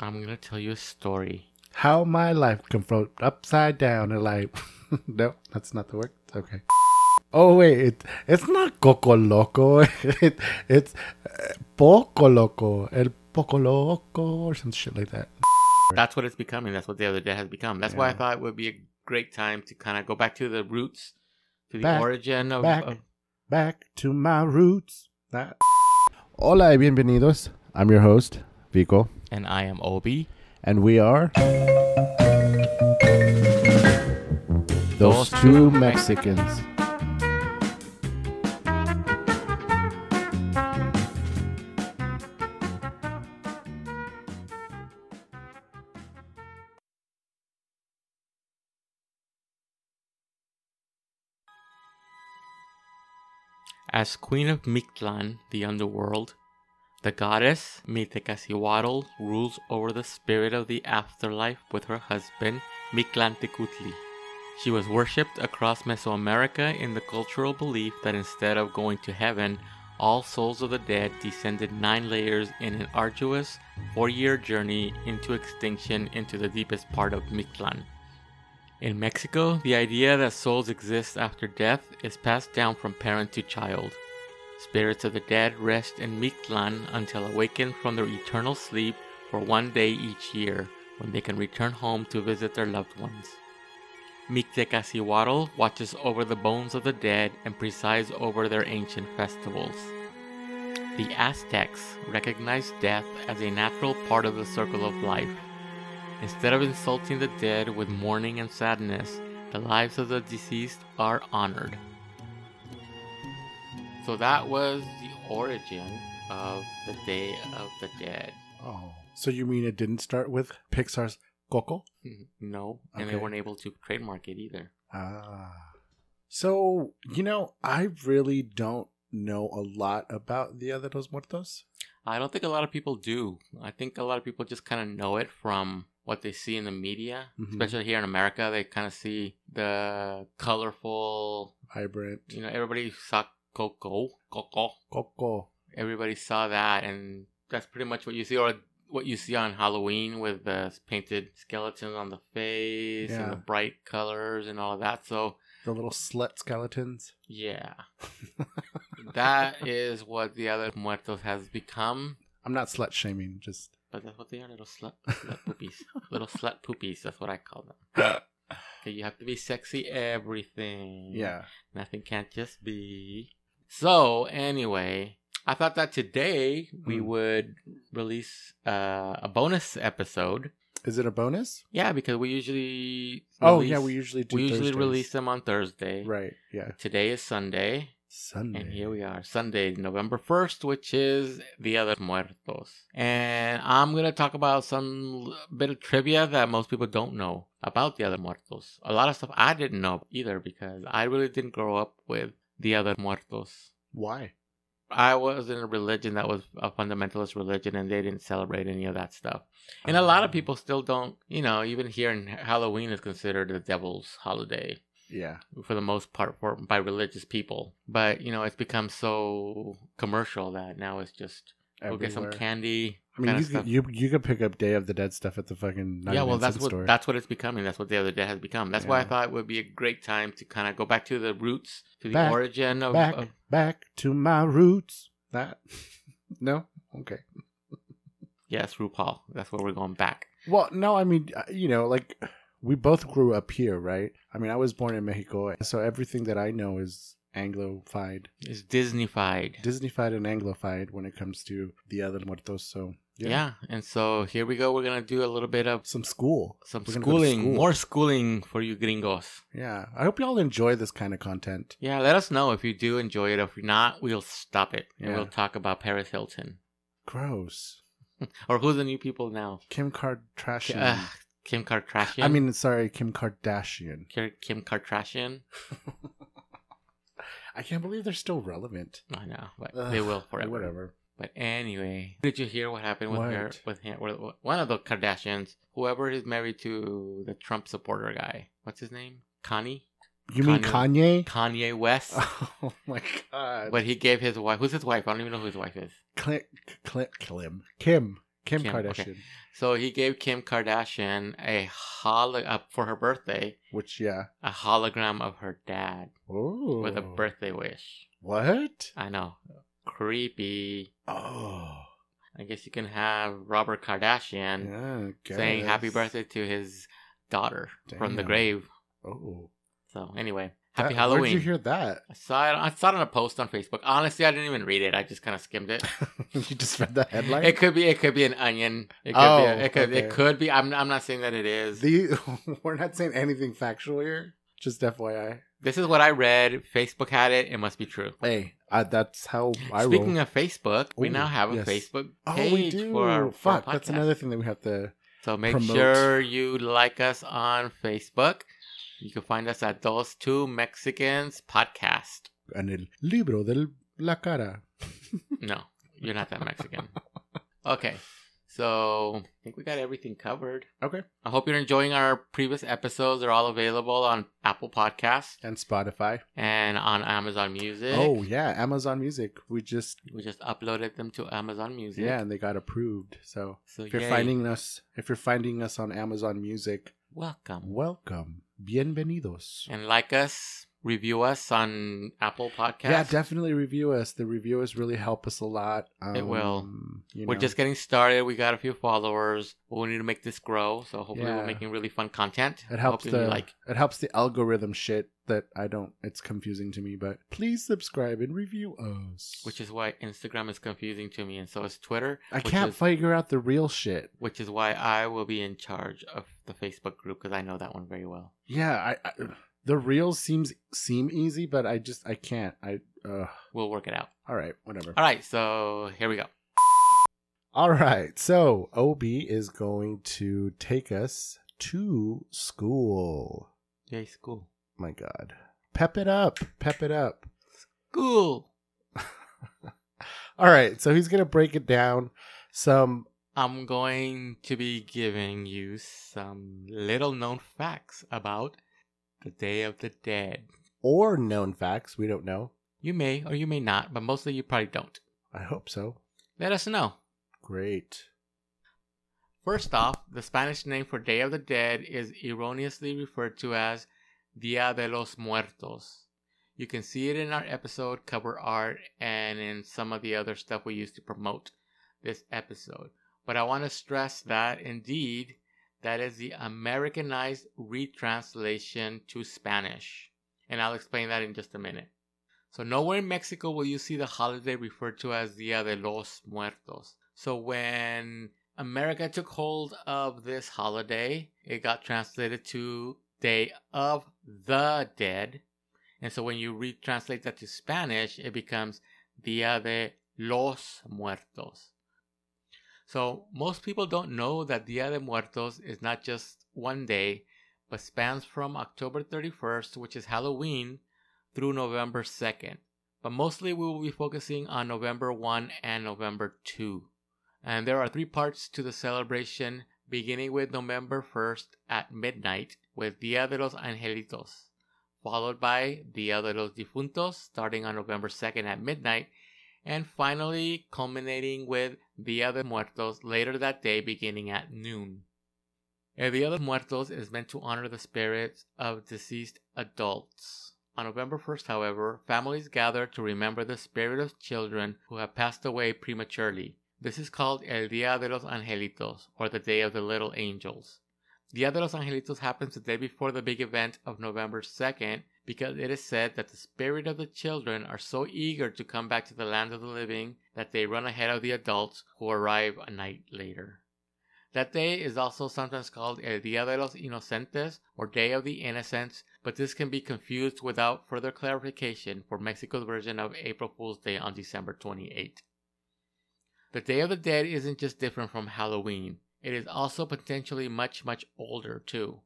I'm gonna tell you a story. How my life can float upside down and like no, that's not the word. Okay. Oh wait, it, it's not Coco Loco. It, it's uh, Poco Loco. El Poco Loco or some shit like that. That's what it's becoming. That's what the other day has become. That's why I thought it would be a great time to kind of go back to the roots, to the Back, origin of, back. of Back to my roots. That. Hola y bienvenidos. I'm your host, Vico, and I am Obi. and we are Those two Mexicans. As queen of Mictlan, the underworld, the goddess Mictecacihuatl rules over the spirit of the afterlife with her husband Mictlantecutli. She was worshipped across Mesoamerica in the cultural belief that instead of going to heaven, all souls of the dead descended nine layers in an arduous four year journey into extinction into the deepest part of Mictlan. In Mexico, the idea that souls exist after death is passed down from parent to child. Spirits of the dead rest in Mictlan until awakened from their eternal sleep for one day each year, when they can return home to visit their loved ones. Mictecacihuatl watches over the bones of the dead and presides over their ancient festivals. The Aztecs recognized death as a natural part of the circle of life. Instead of insulting the dead with mourning and sadness, the lives of the deceased are honored. So that was the origin of the Day of the Dead. Oh, so you mean it didn't start with Pixar's Coco? No, and they weren't able to trademark it either. Ah. So, you know, I really don't know a lot about Dia de los Muertos. I don't think a lot of people do. I think a lot of people just kind of know it from what they see in the media, Mhm. especially here in America. They kind of see the colorful, Vibrant. you know, everybody saw Coco, Coco. Coco. Everybody saw that, and that's pretty much what you see, or what you see on Halloween with the painted skeletons on the face and the bright colors and all of that. So, The little slut skeletons. yeah, that is what the other muertos has become. I'm not slut shaming, just. But that's what they are, little slut, slut poopies. little slut poopies, that's what I call them. Okay, you have to be sexy everything. yeah. Nothing can't just be. So, anyway, I thought that today we Hmm. would release uh, a bonus episode. Is it a bonus? Yeah, because we usually. oh, yeah, we usually do we usually Thursdays. release them on Thursday. Right, yeah. Today is Sunday. Sunday. And here we are, Sunday, November 1st, which is Dia de Muertos. And I'm going to talk about some bit of trivia that most people don't know about Dia de Muertos. A lot of stuff I didn't know either because I really didn't grow up with Dia de Muertos. Why? I was in a religion that was a fundamentalist religion and they didn't celebrate any of that stuff. And a lot of um. people still don't, you know, even here in Halloween is considered the devil's holiday Yeah. for the most part for by religious people. But you know, it's become so commercial that now it's just go get some candy. I mean, you could, you you could pick up Day of the Dead stuff at the fucking yeah, well, that's what store. that's what it's becoming. That's what Day of the Dead has become. That's why I thought it would be a great time to kind of go back to the roots, to the Back, origin of, back of. back to my roots. That no, okay. Yes, RuPaul. That's where we're going back. Well, no, I mean, uh, you know, like we both grew up here, right? I mean, I was born in Mexico, so everything that I know is Anglofied, It's Disneyfied. Disneyfied, and Anglofied when it comes to the de Muertos. So Yeah. and so here we go. We're gonna do a little bit of some school, some We're to schooling, school. more schooling for you gringos. Yeah, I hope y'all enjoy this kind of content. Yeah, let us know if you do enjoy it. If not, we'll stop it and we'll talk about Paris Hilton. Gross, Or who's the new people now? Kim Kardashian. Ugh, Kim Kardashian. I mean, sorry, Kim Kardashian. Kim, Kim Kardashian. I can't believe they're still relevant. I know, but Ugh, they will forever. Whatever. But anyway, did you hear what happened with her? With him, with one of the Kardashians, whoever is married to the Trump supporter guy. What's his name? Kanye. You mean Kanye? Kanye West. Oh my god. but he gave his wife. Who's his wife? I don't even know who his wife is. Clim, Clim, Kim, Kim, Kim, Kardashian, okay. So he gave Kim Kardashian a holo uh, for her birthday, which yeah. a hologram of her dad Oh, with a birthday wish. What? I know, creepy. Oh, I guess you can have Robert Kardashian yeah. saying happy birthday to his daughter from the grave. Oh, So anyway, happy That- Halloween. Where'd you hear that? I saw it. I saw it on a post on Facebook. Honestly, I didn't even read it. I just kind of skimmed it. you just read the headline. It could be. It could be an onion. It could Oh, be. A, oh, it could. okay. It could be. I'm. I'm not saying that it is. The we're not saying anything factual here. Just FYI. This is what I read. Facebook had it. It must be true. Hey, uh, that's how I Speaking roll. of Facebook, we Ooh, now have a yes. Facebook oh, page do. for our, for our Fuck, that's another thing that we have to. So make promote. sure you like us on Facebook. You can find us at Those Two Mexicans Podcast. En el libro de la cara. No, you're not that Mexican. okay, so I think we got everything covered. Okay. I hope you're enjoying our previous episodes. They're all available on Apple Podcasts And Spotify. and on Amazon Music. Oh yeah, Amazon Music. We just we just uploaded them to Amazon Music. yeah, and they got approved. So So if you're yay. finding us, if you're finding us on Amazon Music, welcome welcome, bienvenidos. and like us, review us on Apple Podcasts. Yeah, definitely review us. The reviewers really help us a lot. Um, It will. You We're just getting started. We got a few followers, but we need to make this grow. So hopefully Yeah. we're making really fun content. It helps Hopefully the like. it helps the algorithm shit that I don't. It's confusing to me, but please subscribe and review us. Which is why Instagram is confusing to me, and so is Twitter. I can't is- figure out the real shit. Which is why I will be in charge of the Facebook group because I know that one very well. Yeah, I, I the reels seems seem easy, but I just I can't. I uh We'll work it out. all right, whatever. All right, so here we go. All right, so Ob is going to take us to school. Yay, school. My God, pep it up, pep it up. School. All right, so he's gonna break it down. Some I'm going to be giving you some little known facts about the Day of the Dead. or known facts we don't know. You may or you may not, but mostly you probably don't. I hope so. Let us know. Great. First off, the Spanish name for Day of the Dead is erroneously referred to as Dia de los Muertos. You can see it in our episode cover art and in some of the other stuff we use to promote this episode. But I want to stress that indeed, that is the Americanized retranslation to Spanish. And I'll explain that in just a minute. So nowhere in Mexico will you see the holiday referred to as Dia de los Muertos. So when America took hold of this holiday, it got translated to Day of the Dead. And so when you retranslate that to Spanish, it becomes Dia de los Muertos. So most people don't know that Dia de Muertos is not just one day, but spans from October 31st, which is Halloween, through November 2nd. But mostly we will be focusing on November 1 and November 2. And there are three parts to the celebration, beginning with November 1st at midnight with Dia de los Angelitos, followed by Dia de los Difuntos starting on November 2nd at midnight, and finally culminating with Dia de Muertos later that day beginning at noon. El Dia de Muertos is meant to honor the spirits of deceased adults. On November 1st, however, families gather to remember the spirit of children who have passed away prematurely. This is called El Dia de los Angelitos, or the Day of the Little Angels. Dia de los Angelitos happens the day before the big event of November 2nd because it is said that the spirit of the children are so eager to come back to the land of the living that they run ahead of the adults who arrive a night later. That day is also sometimes called El Dia de los Inocentes or Day of the Innocents, but this can be confused without further clarification for Mexico's version of April Fool's Day on December 28. The Day of the Dead isn't just different from Halloween, it is also potentially much, much older too.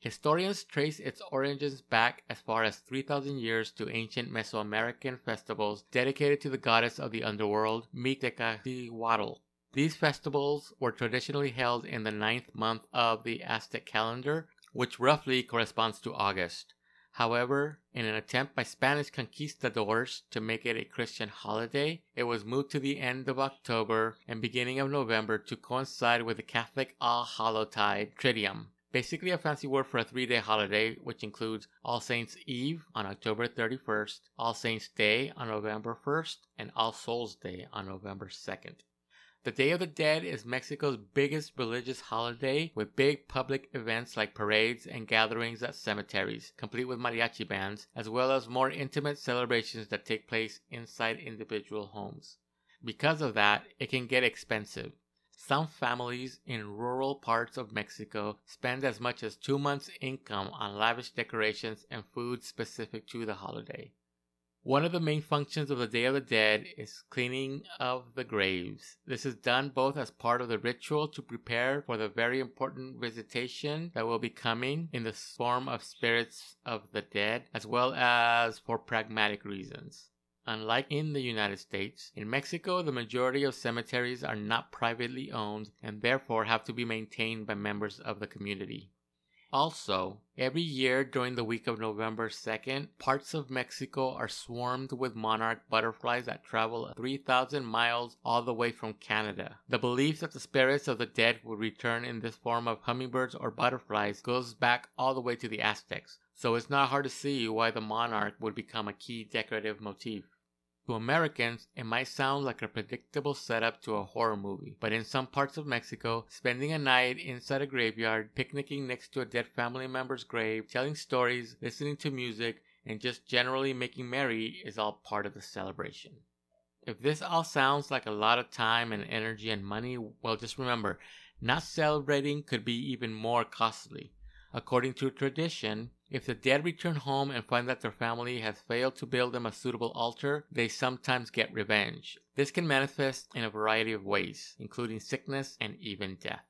Historians trace its origins back as far as 3,000 years to ancient Mesoamerican festivals dedicated to the goddess of the underworld, Mictecacihuatl. These festivals were traditionally held in the ninth month of the Aztec calendar, which roughly corresponds to August. However, in an attempt by Spanish conquistadors to make it a Christian holiday, it was moved to the end of October and beginning of November to coincide with the Catholic All Hallowtide Triduum. Basically, a fancy word for a three day holiday, which includes All Saints Eve on October 31st, All Saints Day on November 1st, and All Souls Day on November 2nd. The Day of the Dead is Mexico's biggest religious holiday with big public events like parades and gatherings at cemeteries, complete with mariachi bands, as well as more intimate celebrations that take place inside individual homes. Because of that, it can get expensive. Some families in rural parts of Mexico spend as much as two months' income on lavish decorations and food specific to the holiday. One of the main functions of the Day of the Dead is cleaning of the graves. This is done both as part of the ritual to prepare for the very important visitation that will be coming in the form of spirits of the dead, as well as for pragmatic reasons. Unlike in the United States, in Mexico the majority of cemeteries are not privately owned and therefore have to be maintained by members of the community. Also, every year during the week of November 2nd, parts of Mexico are swarmed with monarch butterflies that travel 3,000 miles all the way from Canada. The belief that the spirits of the dead would return in this form of hummingbirds or butterflies goes back all the way to the Aztecs, so it's not hard to see why the monarch would become a key decorative motif. To Americans, it might sound like a predictable setup to a horror movie, but in some parts of Mexico, spending a night inside a graveyard, picnicking next to a dead family member's grave, telling stories, listening to music, and just generally making merry is all part of the celebration. If this all sounds like a lot of time and energy and money, well, just remember, not celebrating could be even more costly. According to tradition, if the dead return home and find that their family has failed to build them a suitable altar, they sometimes get revenge. This can manifest in a variety of ways, including sickness and even death.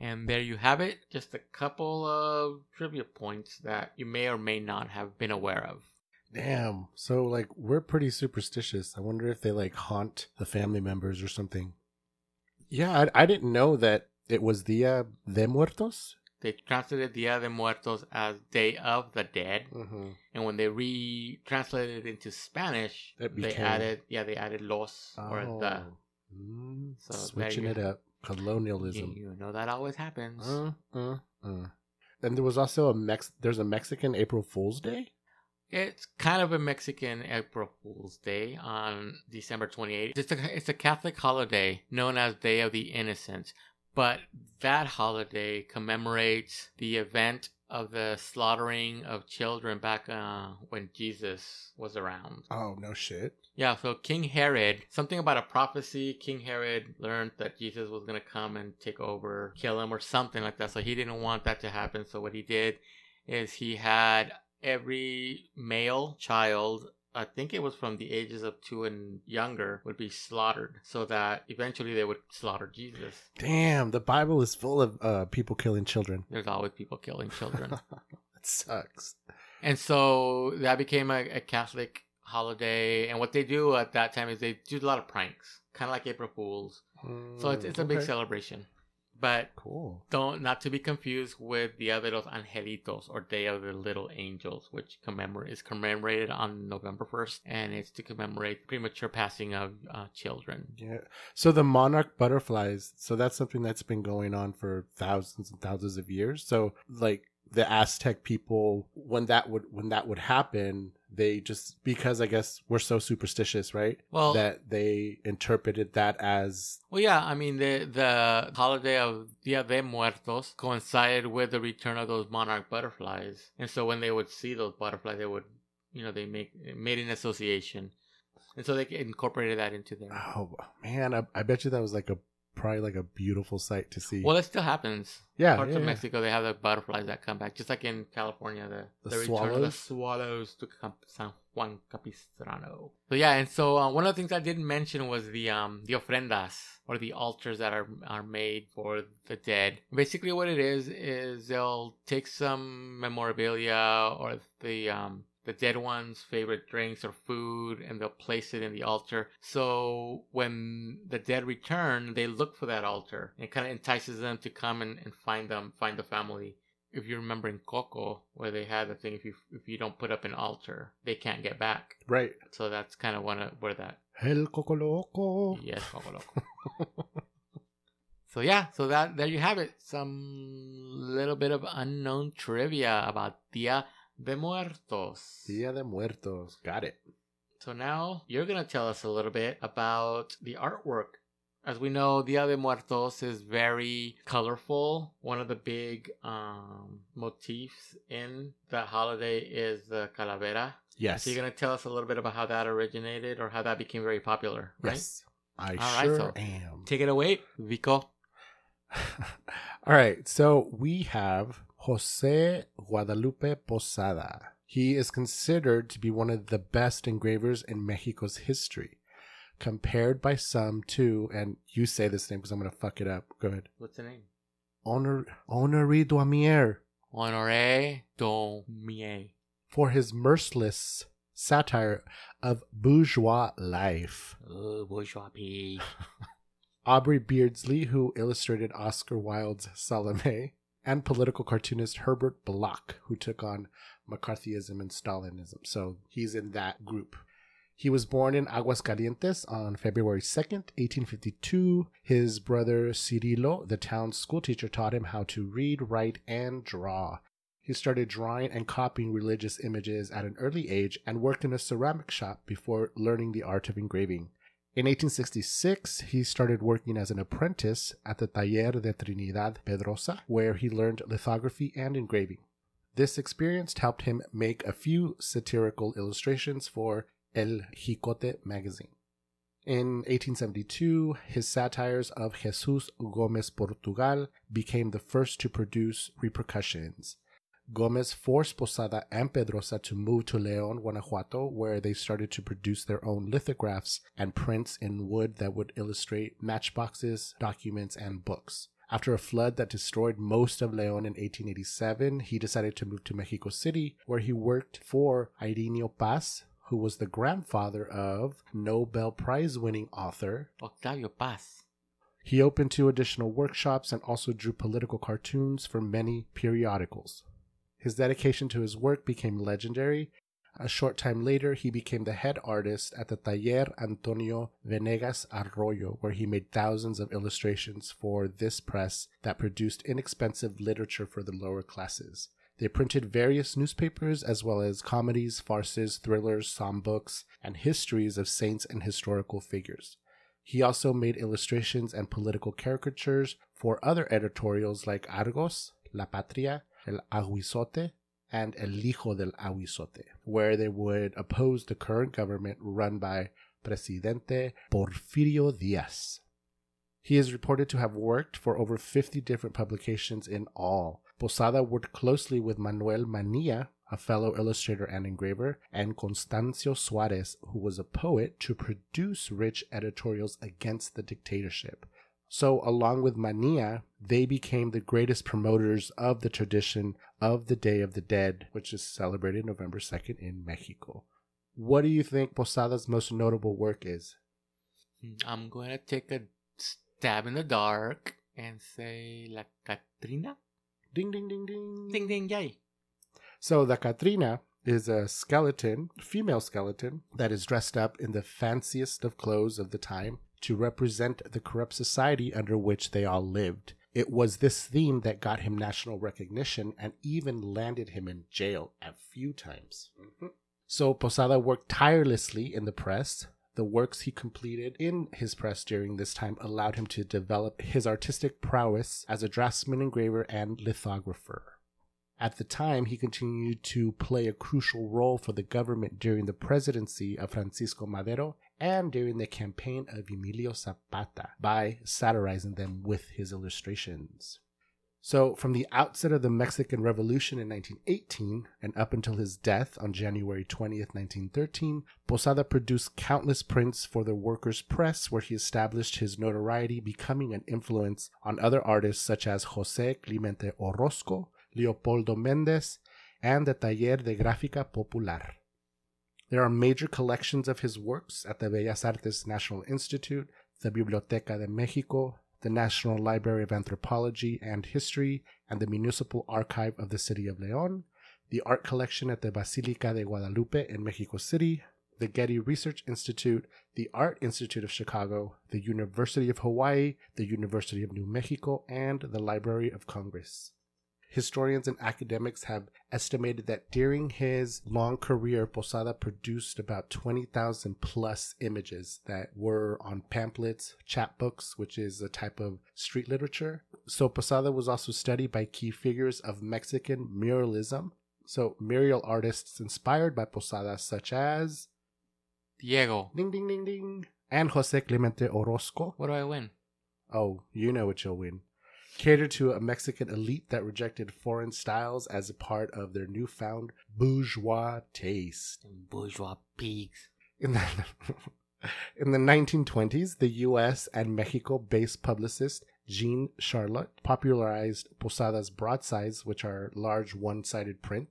And there you have it, just a couple of trivia points that you may or may not have been aware of. Damn. So like we're pretty superstitious. I wonder if they like haunt the family members or something. Yeah, I, I didn't know that it was Dia de uh, Muertos. They translated Dia de Muertos as Day of the Dead, Mm-hmm. and when they re-translated it into Spanish, It they added yeah they added los or the. Mm, So switching it up. You, Colonialism. you know that always happens. Uh, uh, uh. And there was also a Mex. There's a Mexican April Fool's Day. It's kind of a Mexican April Fool's Day on December 28th. It's a, it's a Catholic holiday known as Day of the Innocents, but that holiday commemorates the event of the slaughtering of children back uh, when Jesus was around. Oh no shit. Yeah, so King Herod, something about a prophecy, King Herod learned that Jesus was going to come and take over, kill him, or something like that. So he didn't want that to happen. So what he did is he had every male child, I think it was from the ages of two and younger, would be slaughtered so that eventually they would slaughter Jesus. Damn, the Bible is full of uh, people killing children. There's always people killing children. That sucks. And so that became a, a Catholic holiday. And what they do at that time is they do a lot of pranks, kind of like April Fools. So it's, it's a big Mm, celebration. But Cool. don't not to be confused with Dia de los Angelitos or Day of the Little Angels, which commemorate is commemorated on November first, and it's to commemorate premature passing of uh, children. Yeah. So the monarch butterflies. So that's something that's been going on for thousands and thousands of years. So like the Aztec people, when that would when that would happen, they just because I guess we're so superstitious, right? Well, that they interpreted that as well, yeah. I mean, the the holiday of Dia de Muertos coincided with the return of those monarch butterflies, and so when they would see those butterflies, they would, you know, they make made an association, and so they incorporated that into their. oh man, I, I bet you that was like a probably like a beautiful sight to see. Well, it still happens. yeah, parts yeah, of yeah. Mexico they have the butterflies that come back, just like in California, the The return of the swallows? swallows to San Juan Capistrano. So yeah, and so uh, one of the things I didn't mention was the um the ofrendas or the altars that are are made for the dead. Basically, what it is is they'll take some memorabilia or the um the dead one's favorite drinks or food and they'll place it in the altar. So when the dead return, they look for that altar. It kind of entices them to come and, and find them, find the family if you remember in Coco, where they had the thing, if you if you don't put up an altar, they can't get back. Right. So that's kind of one of where that. El Coco Loco. Yes, Coco Loco. so yeah, so that there you have it. Some little bit of unknown trivia about Dia de Muertos. Dia de Muertos. Got it. So now you're gonna tell us a little bit about the artwork as we know, Dia de Muertos is very colorful. One of the big um, motifs in the holiday is the calavera. Yes. So you're going to tell us a little bit about how that originated or how that became very popular, right? Yes. I All sure right, so am. Take it away, Vico. All right. So we have Jose Guadalupe Posada. He is considered to be one of the best engravers in Mexico's history compared by some to, and you say this name because I'm going to fuck it up. Go ahead. What's the name? Honor, Honoré Daumier Honoré Daumier. for his merciless satire of bourgeois life. Oh, bourgeois pig. Aubrey Beardsley, who illustrated Oscar Wilde's Salome, and political cartoonist Herbert Block, who took on McCarthyism and Stalinism. So he's in that group. He was born in Aguascalientes on February 2nd, 1852. His brother Cirilo, the town's schoolteacher, taught him how to read, write, and draw. He started drawing and copying religious images at an early age and worked in a ceramic shop before learning the art of engraving. In 1866, he started working as an apprentice at the Taller de Trinidad Pedrosa, where he learned lithography and engraving. This experience helped him make a few satirical illustrations for El Jicote magazine. In 1872, his satires of Jesus Gomez Portugal became the first to produce repercussions. Gomez forced Posada and Pedrosa to move to León, Guanajuato, where they started to produce their own lithographs and prints in wood that would illustrate matchboxes, documents, and books. After a flood that destroyed most of León in 1887, he decided to move to Mexico City, where he worked for Ireneo Paz, who was the grandfather of Nobel Prize winning author Octavio Paz. He opened two additional workshops and also drew political cartoons for many periodicals. His dedication to his work became legendary. A short time later, he became the head artist at the Taller Antonio Venegas Arroyo, where he made thousands of illustrations for this press that produced inexpensive literature for the lower classes. They printed various newspapers as well as comedies, farces, thrillers, psalm songbooks, and histories of saints and historical figures. He also made illustrations and political caricatures for other editorials like Argos, La Patria, El Ahuizote, and El Hijo del Ahuizote, where they would oppose the current government run by Presidente Porfirio Diaz. He is reported to have worked for over 50 different publications in all. Posada worked closely with Manuel Manilla, a fellow illustrator and engraver, and Constancio Suarez, who was a poet, to produce rich editorials against the dictatorship. So, along with Mania, they became the greatest promoters of the tradition of the Day of the Dead, which is celebrated November 2nd in Mexico. What do you think Posada's most notable work is? I'm going to take a stab in the dark and say La Catrina. Ding, ding, ding, ding. Ding, ding, yay. So, the Catrina is a skeleton, female skeleton, that is dressed up in the fanciest of clothes of the time to represent the corrupt society under which they all lived. It was this theme that got him national recognition and even landed him in jail a few times. Mm-hmm. So Posada worked tirelessly in the press. The works he completed in his press during this time allowed him to develop his artistic prowess as a draftsman, engraver, and lithographer. At the time, he continued to play a crucial role for the government during the presidency of Francisco Madero and during the campaign of Emilio Zapata by satirizing them with his illustrations. So, from the outset of the Mexican Revolution in 1918 and up until his death on January 20th, 1913, Posada produced countless prints for the Workers' Press, where he established his notoriety, becoming an influence on other artists such as José Clemente Orozco, Leopoldo Méndez, and the Taller de Gráfica Popular. There are major collections of his works at the Bellas Artes National Institute, the Biblioteca de México, the National Library of Anthropology and History, and the Municipal Archive of the City of León, the art collection at the Basilica de Guadalupe in Mexico City, the Getty Research Institute, the Art Institute of Chicago, the University of Hawaii, the University of New Mexico, and the Library of Congress. Historians and academics have estimated that during his long career, Posada produced about 20,000 plus images that were on pamphlets, chapbooks, which is a type of street literature. So Posada was also studied by key figures of Mexican muralism. So mural artists inspired by Posada, such as Diego. ding ding ding ding and Jose Clemente Orozco. What do I win? Oh, you know what you'll win. Catered to a Mexican elite that rejected foreign styles as a part of their newfound bourgeois taste. Them bourgeois pigs. In the, in the 1920s, the US and Mexico based publicist Jean Charlot popularized Posada's broadsides, which are large one sided print.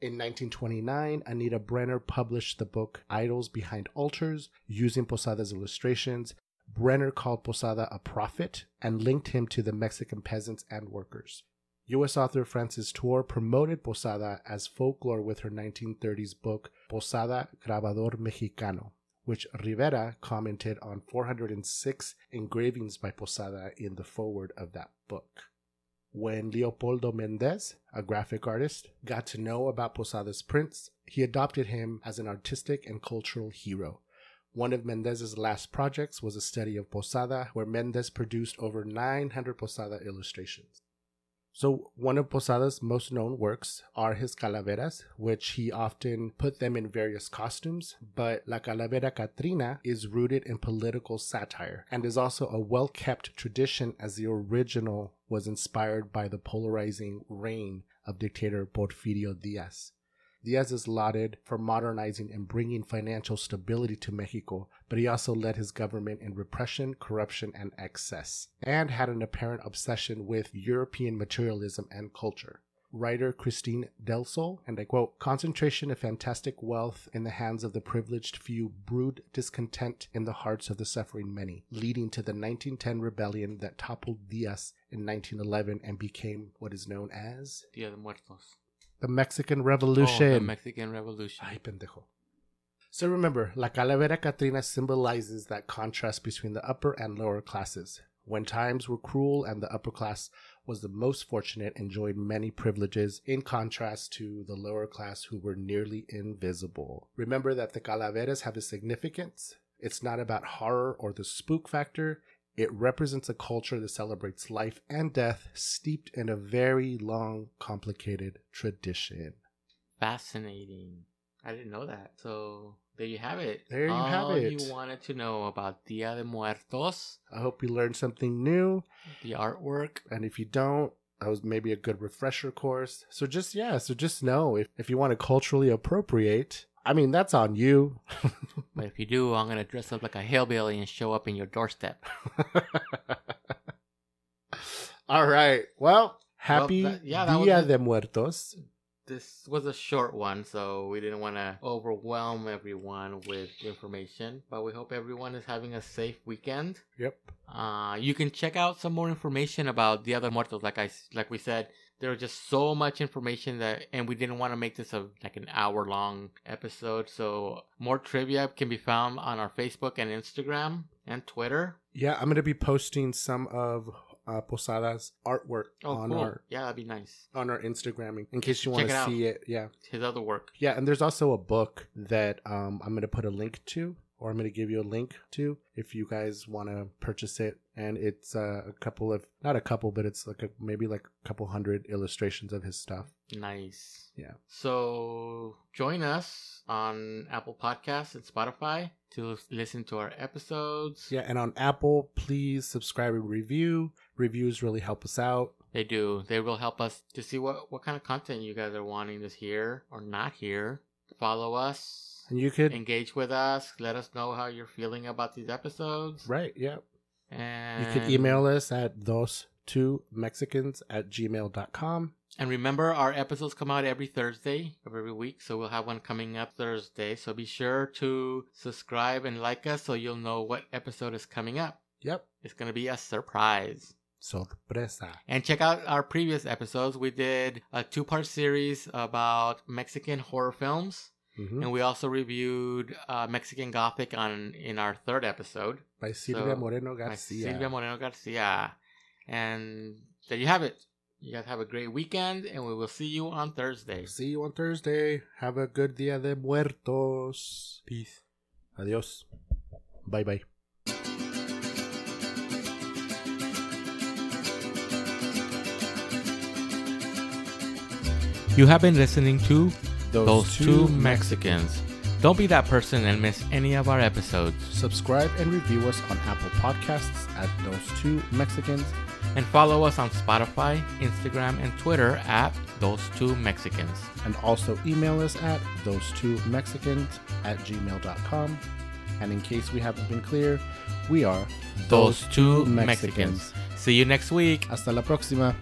In 1929, Anita Brenner published the book Idols Behind Altars using Posada's illustrations. Brenner called Posada a prophet and linked him to the Mexican peasants and workers. U.S. author Frances Toor promoted Posada as folklore with her 1930s book Posada Grabador Mexicano, which Rivera commented on 406 engravings by Posada in the foreword of that book. When Leopoldo Mendez, a graphic artist, got to know about Posada's prints, he adopted him as an artistic and cultural hero. One of Mendez's last projects was a study of Posada, where Mendez produced over 900 Posada illustrations. So, one of Posada's most known works are his calaveras, which he often put them in various costumes. But La Calavera Catrina is rooted in political satire and is also a well kept tradition as the original was inspired by the polarizing reign of dictator Porfirio Diaz. Diaz is lauded for modernizing and bringing financial stability to Mexico, but he also led his government in repression, corruption, and excess, and had an apparent obsession with European materialism and culture. Writer Christine Del Sol, and I quote, concentration of fantastic wealth in the hands of the privileged few brewed discontent in the hearts of the suffering many, leading to the 1910 rebellion that toppled Diaz in 1911 and became what is known as Dia de Muertos. The Mexican Revolution. Oh, the Mexican Revolution. Ay, pendejo. So remember, La Calavera Catrina symbolizes that contrast between the upper and lower classes. When times were cruel and the upper class was the most fortunate, enjoyed many privileges, in contrast to the lower class who were nearly invisible. Remember that the calaveras have a significance. It's not about horror or the spook factor. It represents a culture that celebrates life and death, steeped in a very long, complicated tradition. Fascinating. I didn't know that. So there you have it. There you All have it. you wanted to know about Dia de Muertos, I hope you learned something new. the artwork. And if you don't, that was maybe a good refresher course. So just, yeah, so just know if, if you want to culturally appropriate, I mean, that's on you. But if you do, I'm gonna dress up like a hillbilly and show up in your doorstep. All right. Well, happy that- yeah, that was Dia de Muertos. This was a short one, so we didn't want to overwhelm everyone with information. But we hope everyone is having a safe weekend. Yep. Uh, you can check out some more information about the other mortals. Like I, like we said, there was just so much information that, and we didn't want to make this a like an hour long episode. So more trivia can be found on our Facebook and Instagram and Twitter. Yeah, I'm going to be posting some of uh, Posada's artwork Oh, on cool. our Yeah, that'd be nice. on our Instagram in- case you want to see it. Yeah. His other work. Yeah, and there's also a book that um, I'm going to put a link to, or I'm going to give you a link to if you guys want to purchase it. And it's uh, a couple of, not a couple, but it's like a, maybe like a couple hundred illustrations of his stuff. Nice. Yeah. So join us on Apple Podcasts and Spotify to listen to our episodes. Yeah, and on Apple, please subscribe and review. Reviews really help us out. They do. They will help us to see what, what kind of content you guys are wanting to hear or not hear. Follow us. And you could, Engage with us. Let us know how you're feeling about these episodes. right, yeah. And You could email us at those two Mexicans at gmail.com. And remember, our episodes come out every Thursday of every week, so we'll have one coming up Thursday. So be sure to subscribe and like us so you'll know what episode is coming up. Yep. It's going to be a surprise. Sorpresa. And check out our previous episodes. We did a two part series about Mexican horror films. Mhm. And we also reviewed uh, Mexican Gothic on in our third episode. By Silvia So, Moreno Garcia. Silvia Moreno Garcia. And there you have it. You guys have a great weekend, and we will see you on Thursday. See you on Thursday. Have a good Dia de Muertos. Peace. Adios. Bye bye. You have been listening to Those, Those Two Mexicans. Don't be that person and miss any of our episodes. Subscribe and review us on Apple Podcasts at Those Two Mexicans. And follow us on Spotify, Instagram, and Twitter at Those Two Mexicans. And also email us at those two Mexicans at gmail.com. And in case we haven't been clear, we are Those Two Mexicans. See you next week. Hasta la próxima.